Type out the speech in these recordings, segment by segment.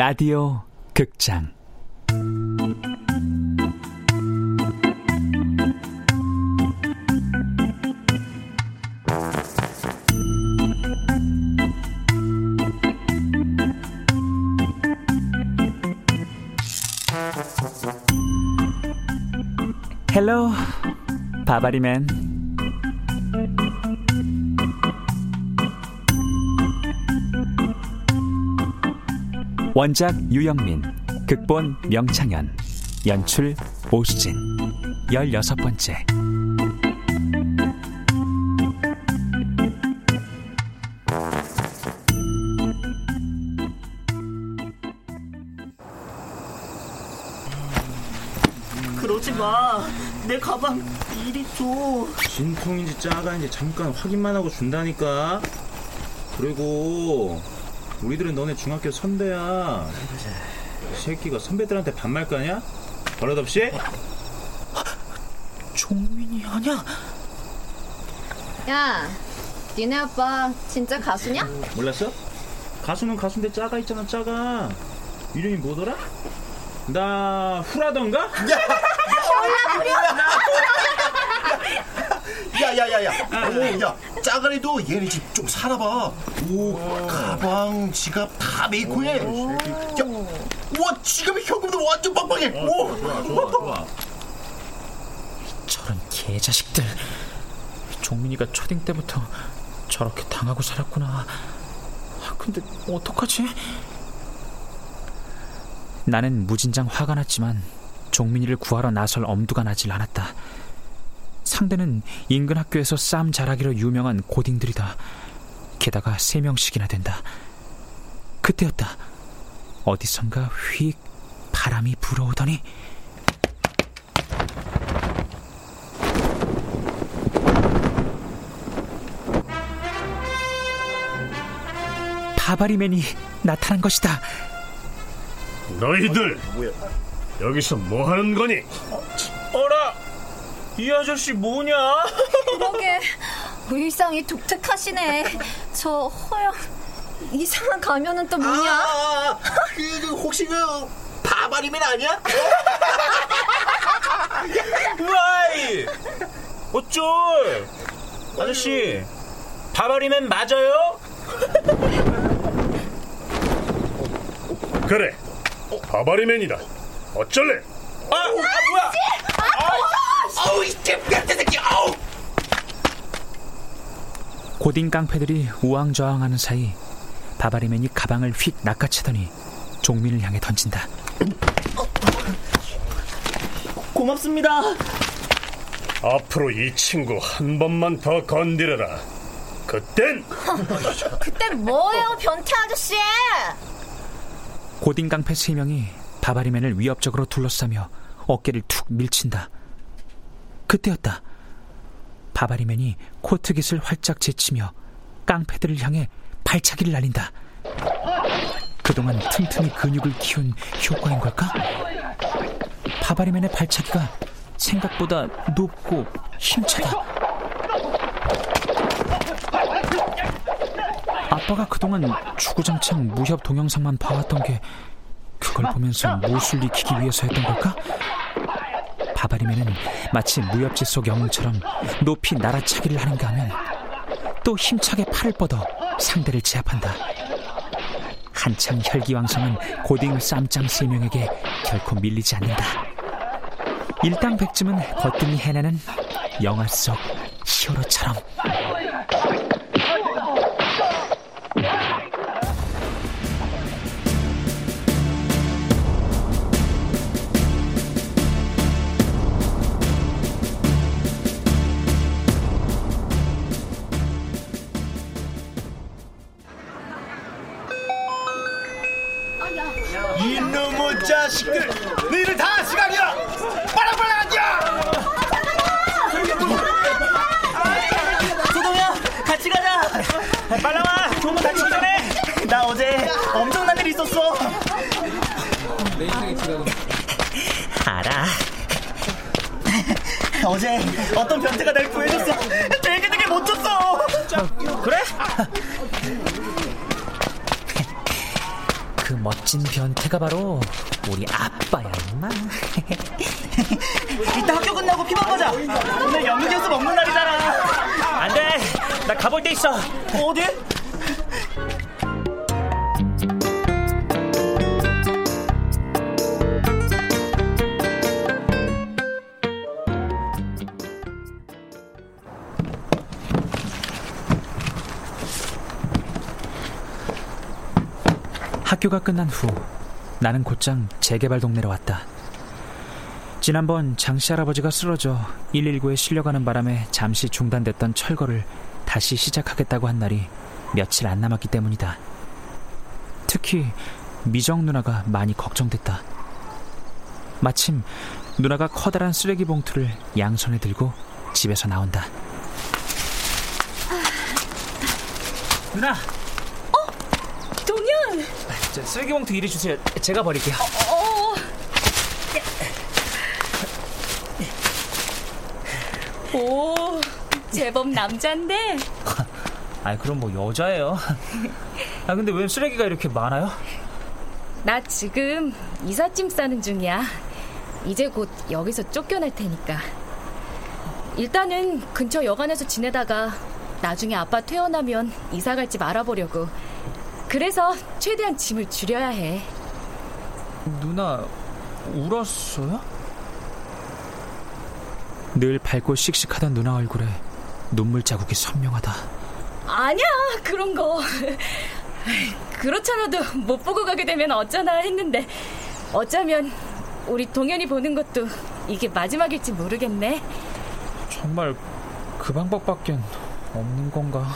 라디오 극장. 헬로 바바리맨 원작 유영민 극본 명창현 연출 오수진 열여섯 번째 그러지 마. 내 가방 이리 줘. 진통인지 짜가인지 잠깐 확인만 하고 준다니까. 그리고 우리들은 너네 중학교 선배야. 이 새끼가 선배들한테 반말 까냐? 버릇없이? 종민이 아니야? 야, 니네 아빠 진짜 가수냐? 몰랐어? 가수는 가수인데 짜가 있잖아 짜가. 이름이 뭐더라? 나 후라던가? 야 야야야 오, 야 짜가리도 얘네 집 좀 살아봐 오 가방 지갑 다 메이커해 야 와 지갑에 현금도 완전 빵빵해 오 좋아 좋아. 저런 개자식들. 종민이가 초딩 때부터 저렇게 당하고 살았구나. 아, 근데 어떡하지? 나는 무진장 화가 났지만 종민이를 구하러 나설 엄두가 나질 않았다. 상대는 인근 학교에서 쌈 잘하기로 유명한 고딩들이다. 게다가 세 명씩이나 된다. 그때였다. 어디선가 휙 바람이 불어오더니 바바리맨이 나타난 것이다. 너희들 여기서 뭐 하는 거니? 이 아저씨 뭐냐? 그러게 의상이 독특하시네. 저 허영 이상한 가면은 또 뭐냐? 아, 그, 그 혹시 그 바바리맨 아니야? 와이 어쩔 아저씨 바바리맨 맞아요? 그래 바바리맨이다 어쩔래? 아, 아우 이 잼같은 새끼 아우 고딩 깡패들이 우왕좌왕하는 사이 바바리맨이 가방을 휙 낚아채더니 종민을 향해 던진다. 고맙습니다. 앞으로 이 친구 한 번만 더 건드려라 그땐 그때 뭐예요, 변태 아저씨? 고딩 깡패 세 명이 바바리맨을 위협적으로 둘러싸며 어깨를 툭 밀친다. 그때였다. 바바리맨이 코트깃을 활짝 제치며 깡패들을 향해 발차기를 날린다. 그동안 틈틈이 근육을 키운 효과인 걸까? 바바리맨의 발차기가 생각보다 높고 힘차다. 아빠가 그동안 주구장창 무협 동영상만 봐왔던 게 그걸 보면서 모술 익히기 위해서였던 걸까? 바바리맨은 마치 무협지 속 영웅처럼 높이 날아차기를 하는가 하면 또 힘차게 팔을 뻗어 상대를 제압한다. 한창 혈기왕성한 고딩 쌈짱 세 명에게 결코 밀리지 않는다. 일당백쯤은 거뜬히 해내는 영화 속 히어로처럼. 어제 어떤 변태가 날 구해줬어. 되게 되게 멋졌어. 그래? 그 멋진 변태가 바로 우리 아빠야, 임마. 이따 학교 끝나고 피방 가자. 오늘 연극 연습 없는 날이잖아. 안 돼. 나 가볼 데 있어. 어디? 학교가 끝난 후 나는 곧장 재개발 동네로 왔다. 지난번 장씨 할아버지가 쓰러져 119에 실려가는 바람에 잠시 중단됐던 철거를 다시 시작하겠다고 한 날이 며칠 안 남았기 때문이다. 특히 미정 누나가 많이 걱정됐다. 마침 누나가 커다란 쓰레기 봉투를 양손에 들고 집에서 나온다. 누나! 저 쓰레기 봉투 이리 주세요. 제가 버릴게요. 어. 오, 제법 남잔데? 아, 그럼 뭐 여자예요. 아, 근데 왜 쓰레기가 이렇게 많아요? 나 지금 이삿짐 싸는 중이야. 이제 곧 여기서 쫓겨날 테니까. 일단은 근처 여관에서 지내다가 나중에 아빠 퇴원하면 이사 갈 집 알아보려고. 그래서 최대한 짐을 줄여야 해. 누나, 울었어요? 늘 밝고 씩씩하던 누나 얼굴에 눈물 자국이 선명하다. 아니야, 그런 거. 그렇잖아도 못 보고 가게 되면 어쩌나 했는데 어쩌면 우리 동현이 보는 것도 이게 마지막일지 모르겠네. 정말 그 방법밖엔 없는 건가?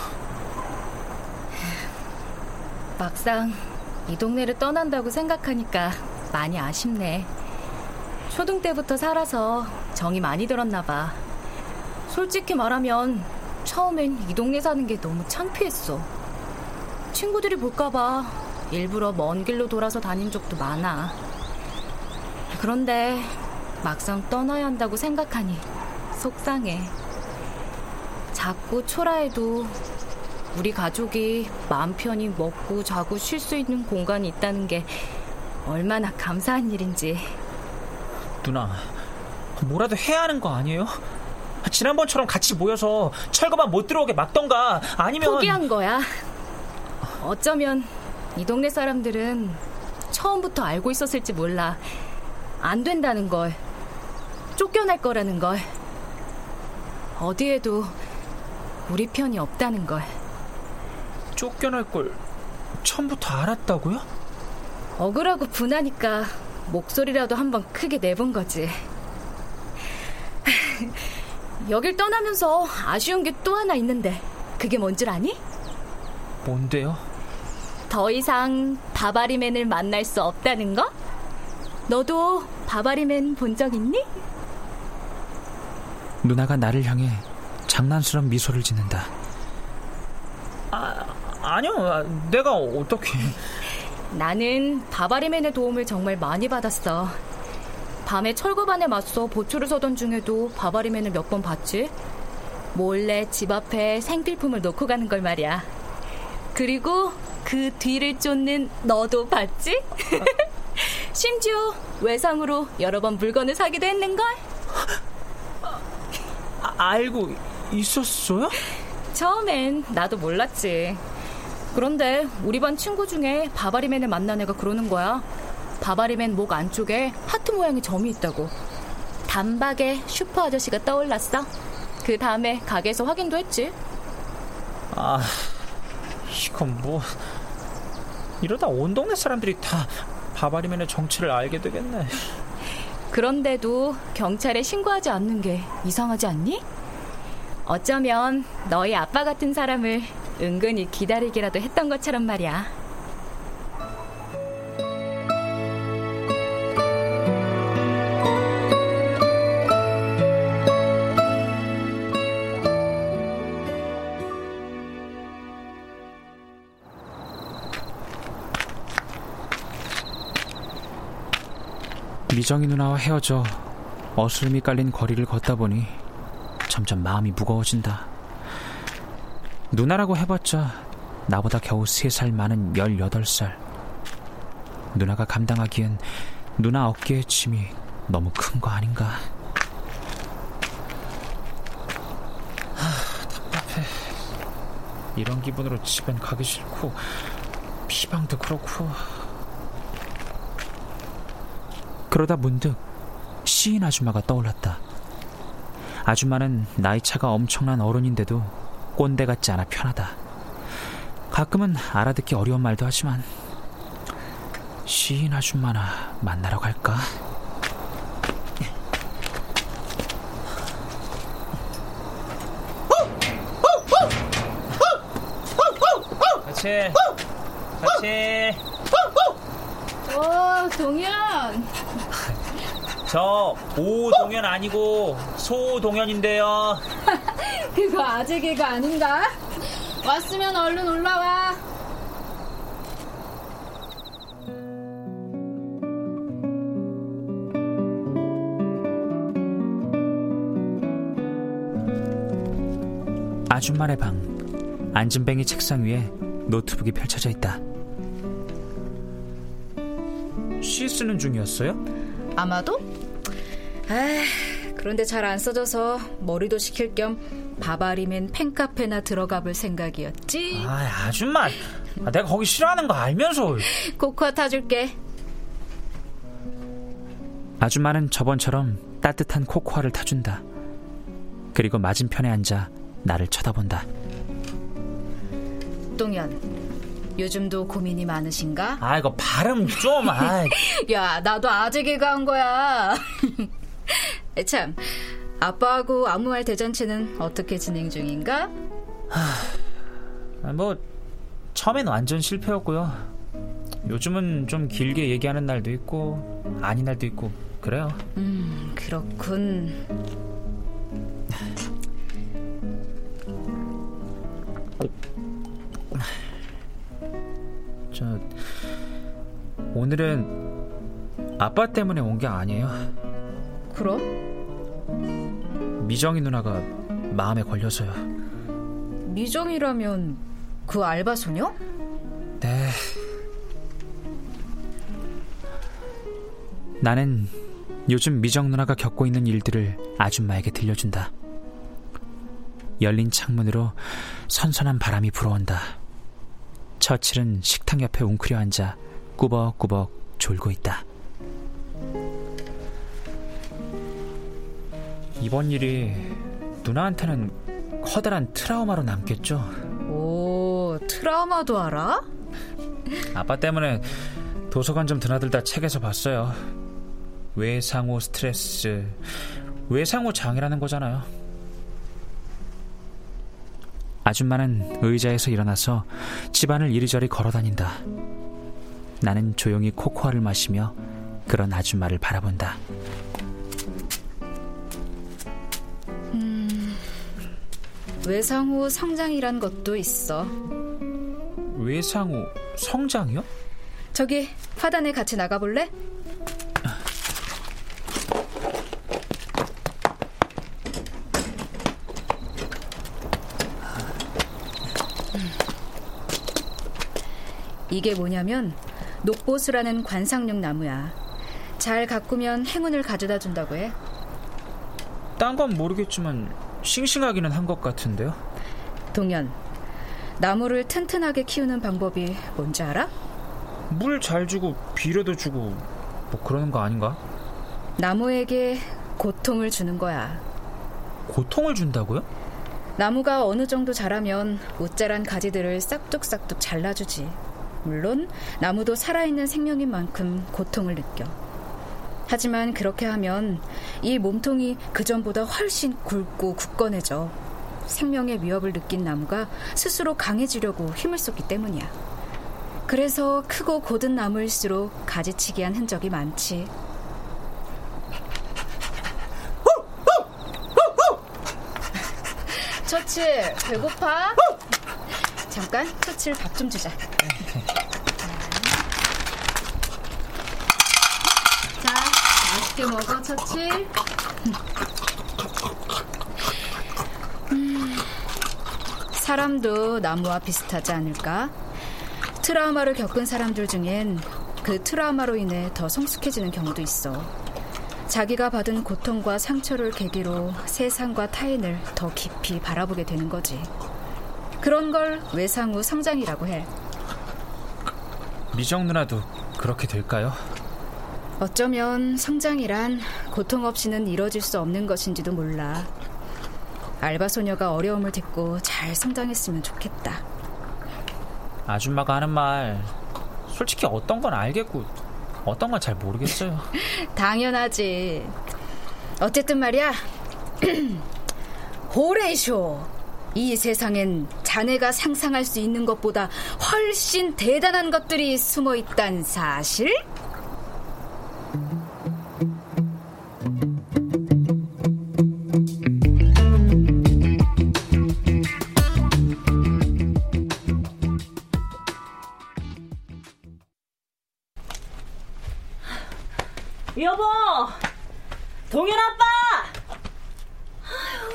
막상 이 동네를 떠난다고 생각하니까 많이 아쉽네. 초등 때부터 살아서 정이 많이 들었나 봐. 솔직히 말하면 처음엔 이 동네 사는 게 너무 창피했어. 친구들이 볼까봐 일부러 먼 길로 돌아서 다닌 적도 많아. 그런데 막상 떠나야 한다고 생각하니 속상해. 작고 초라해도 우리 가족이 마음 편히 먹고 자고 쉴 수 있는 공간이 있다는 게 얼마나 감사한 일인지. 누나, 뭐라도 해야 하는 거 아니에요? 지난번처럼 같이 모여서 철거만 못 들어오게 막던가 아니면 포기한 거야. 어쩌면 이 동네 사람들은 처음부터 알고 있었을지 몰라. 안 된다는 걸. 쫓겨날 거라는 걸. 어디에도 우리 편이 없다는 걸. 쫓겨날 걸 처음부터 알았다고요? 억울하고 분하니까 목소리라도 한번 크게 내본 거지. 여길 떠나면서 아쉬운 게 또 하나 있는데 그게 뭔 줄 아니? 뭔데요? 더 이상 바바리맨을 만날 수 없다는 거? 너도 바바리맨 본 적 있니? 누나가 나를 향해 장난스러운 미소를 짓는다. 아니요, 내가 어떻게? 나는 바바리맨의 도움을 정말 많이 받았어. 밤에 철거반에 맞서 보초를 서던 중에도 바바리맨을 몇 번 봤지? 몰래 집 앞에 생필품을 놓고 가는 걸 말이야. 그리고 그 뒤를 쫓는 너도 봤지? 심지어 외상으로 여러 번 물건을 사기도 했는걸? 아, 알고 있었어요? 처음엔 나도 몰랐지. 그런데 우리 반 친구 중에 바바리맨을 만난 애가 그러는 거야. 바바리맨 목 안쪽에 하트 모양의 점이 있다고. 단박에 슈퍼 아저씨가 떠올랐어. 그 다음에 가게에서 확인도 했지. 아, 이건 뭐 이러다 온 동네 사람들이 다 바바리맨의 정체를 알게 되겠네. 그런데도 경찰에 신고하지 않는 게 이상하지 않니? 어쩌면 너희 아빠 같은 사람을 은근히 기다리기라도 했던 것처럼 말이야. 미정이 누나와 헤어져 어스름이 깔린 거리를 걷다 보니 점점 마음이 무거워진다. 누나라고 해봤자 나보다 겨우 세 살 많은 18살. 누나가 감당하기엔 누나 어깨의 짐이 너무 큰 거 아닌가. 하, 답답해. 이런 기분으로 집엔 가기 싫고 피방도 그렇고. 그러다 문득 시인 아줌마가 떠올랐다. 아줌마는 나이 차가 엄청난 어른인데도 꼰대 같지 않아 편하다. 가끔은 알아듣기 어려운 말도 하지만 시인 아줌마나 만나러 갈까? 같이 같이 어, 동현. 저 오동현 아니고 소동현인데요 그거 아재 개가 아닌가? 왔으면 얼른 올라와. 아줌마네 방 안진뱅이 책상 위에 노트북이 펼쳐져 있다. 시 쓰는 중이었어요? 아마도? 아, 그런데 잘 안 써져서 머리도 식힐 겸 바바리맨 팬카페나 들어가 볼 생각이었지. 아 아줌마 아, 내가 거기 싫어하는 거 알면서 코코아 타줄게. 아줌마는 저번처럼 따뜻한 코코아를 타준다. 그리고 맞은편에 앉아 나를 쳐다본다. 동현, 요즘도 고민이 많으신가? 아 이거 발음 좀 아. 야, 나도 아재 개가 한 거야. 참, 아빠하고 아무 말 대잔치는 어떻게 진행 중인가? 아, 뭐 처음엔 완전 실패였고요. 요즘은 좀 길게 얘기하는 날도 있고 아닌 날도 있고 그래요. 음, 그렇군. 저 오늘은 아빠 때문에 온 게 아니에요. 그럼? 미정이 누나가 마음에 걸려서요. 미정이라면 그 알바 소녀? 네. 나는 요즘 미정 누나가 겪고 있는 일들을 아줌마에게 들려준다. 열린 창문으로 선선한 바람이 불어온다. 처칠은 식탁 옆에 웅크려 앉아 꾸벅꾸벅 졸고 있다. 이번 일이 누나한테는 커다란 트라우마로 남겠죠? 오, 트라우마도 알아? 아빠 때문에 도서관 좀 드나들다 책에서 봤어요. 외상후 스트레스, 외상후 장이라는 거잖아요. 아줌마는 의자에서 일어나서 집안을 이리저리 걸어 다닌다. 나는 조용히 코코아를 마시며 그런 아줌마를 바라본다. 외상후 성장이란 것도 있어. 외상후 성장이요? 저기 화단에 같이 나가볼래? 이게 뭐냐면 녹보수라는 관상용 나무야. 잘 가꾸면 행운을 가져다 준다고 해. 딴 건 모르겠지만 싱싱하기는 한 것 같은데요. 동현, 나무를 튼튼하게 키우는 방법이 뭔지 알아? 물 잘 주고 비료도 주고 뭐 그러는 거 아닌가? 나무에게 고통을 주는 거야. 고통을 준다고요? 나무가 어느 정도 자라면 옷자란 가지들을 싹둑싹둑 잘라주지. 물론 나무도 살아있는 생명인 만큼 고통을 느껴. 하지만 그렇게 하면 이 몸통이 그전보다 훨씬 굵고 굳건해져. 생명의 위협을 느낀 나무가 스스로 강해지려고 힘을 쏟기 때문이야. 그래서 크고 곧은 나무일수록 가지치기한 흔적이 많지. 처칠 배고파? 잠깐 처칠 밥 좀 주자. 자, 맛있게 먹어 처칠. 음, 사람도 나무와 비슷하지 않을까? 트라우마를 겪은 사람들 중엔 그 트라우마로 인해 더 성숙해지는 경우도 있어. 자기가 받은 고통과 상처를 계기로 세상과 타인을 더 깊이 바라보게 되는 거지. 그런 걸 외상 후 성장이라고 해. 미정 누나도 그렇게 될까요? 어쩌면 성장이란 고통 없이는 이뤄질 수 없는 것인지도 몰라. 알바 소녀가 어려움을 딛고 잘 성장했으면 좋겠다. 아줌마가 하는 말 솔직히 어떤 건 알겠고 어떤 건 잘 모르겠어요. 당연하지. 어쨌든 말이야. 호레이쇼. 이 세상엔 자네가 상상할 수 있는 것보다 훨씬 대단한 것들이 숨어 있단 사실?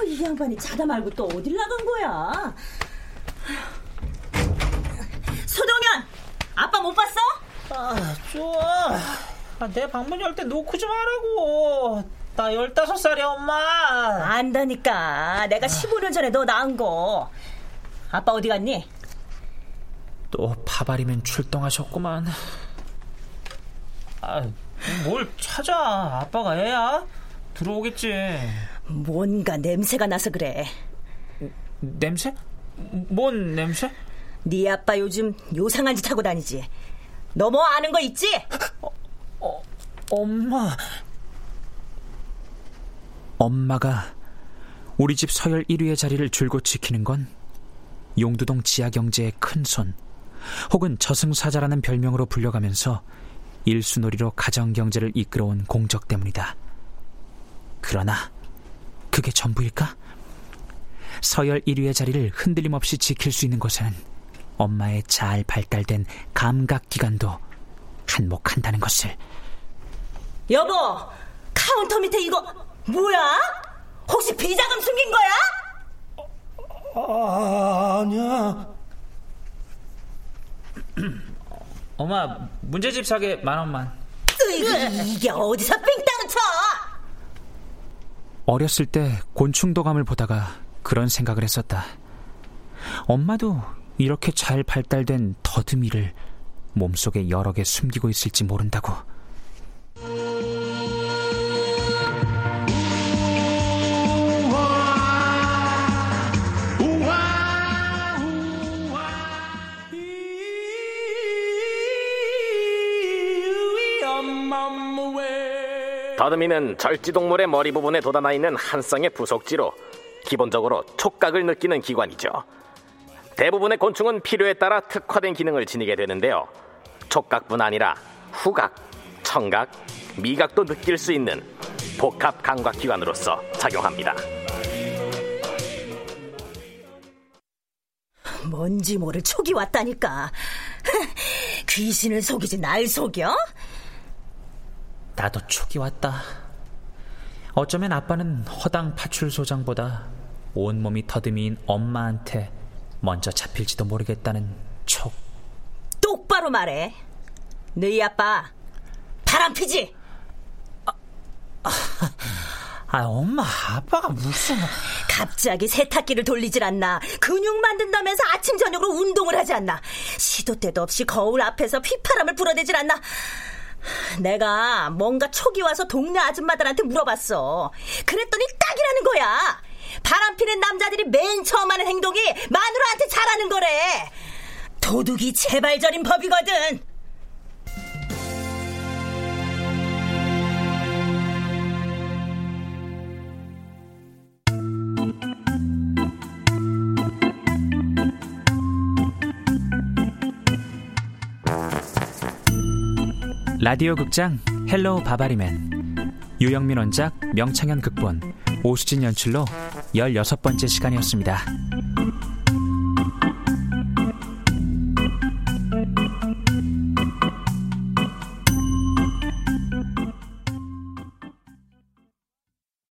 이 양반이 자다 말고 또 어딜 나간 거야? 소동현, 아빠 못 봤어? 아, 좋아. 아, 내 방문 열 때 놓고 좀 하라고. 나 열다섯 살이야, 엄마. 안다니까. 내가 15년 전에 너 낳은 거. 아빠 어디 갔니? 또 파발이면 출동하셨구만. 아, 뭘 찾아. 아빠가 애야? 들어오겠지. 뭔가 냄새가 나서 그래. 냄새? 뭔 냄새? 네 아빠 요즘 요상한 짓 하고 다니지. 너 뭐 아는 거 있지? 어, 어, 엄마. 엄마가 우리 집 서열 1위의 자리를 줄곧 지키는 건 용두동 지하경제의 큰 손 혹은 저승사자라는 별명으로 불려가면서 일수놀이로 가정경제를 이끌어온 공적 때문이다. 그러나 그게 전부일까? 서열 1위의 자리를 흔들림 없이 지킬 수 있는 것에는 엄마의 잘 발달된 감각기관도 한몫한다는 것을 여보 카운터 밑에 이거 뭐야? 혹시 비자금 숨긴 거야? 아, 아니야. 엄마, 문제집 사게 만 원만. 이게 어디서 쳐? 어렸을 때 곤충도감을 보다가 그런 생각을 했었다. 엄마도 이렇게 잘 발달된 더듬이를 몸속에 여러 개 숨기고 있을지 모른다고. 더듬이는 절지동물의 머리 부분에 돋아나 있는 한 쌍의 부속지로 기본적으로 촉각을 느끼는 기관이죠. 대부분의 곤충은 필요에 따라 특화된 기능을 지니게 되는데요. 촉각뿐 아니라 후각, 청각, 미각도 느낄 수 있는 복합 감각 기관으로서 작용합니다. 뭔지 모를 촉이 왔다니까. 귀신을 속이지 날 속여? 나도 촉이 왔다. 어쩌면 아빠는 허당 파출소장보다 온몸이 더듬이인 엄마한테 먼저 잡힐지도 모르겠다는 촉. 똑바로 말해. 너희 아빠 바람 피지? 아, 엄마, 아빠가 무슨... 갑자기 세탁기를 돌리질 않나. 근육 만든다면서 아침, 저녁으로 운동을 하지 않나. 시도 때도 없이 거울 앞에서 휘파람을 불어대질 않나. 내가 뭔가 촉이 와서 동네 아줌마들한테 물어봤어. 그랬더니 딱이라는 거야. 바람 피는 남자들이 맨 처음 하는 행동이 마누라한테 잘하는 거래. 도둑이 재발절인 법이거든. 라디오 극장 헬로우 바바리맨 유영민 원작 명창현 극본 오수진 연출로 16번째 시간이었습니다.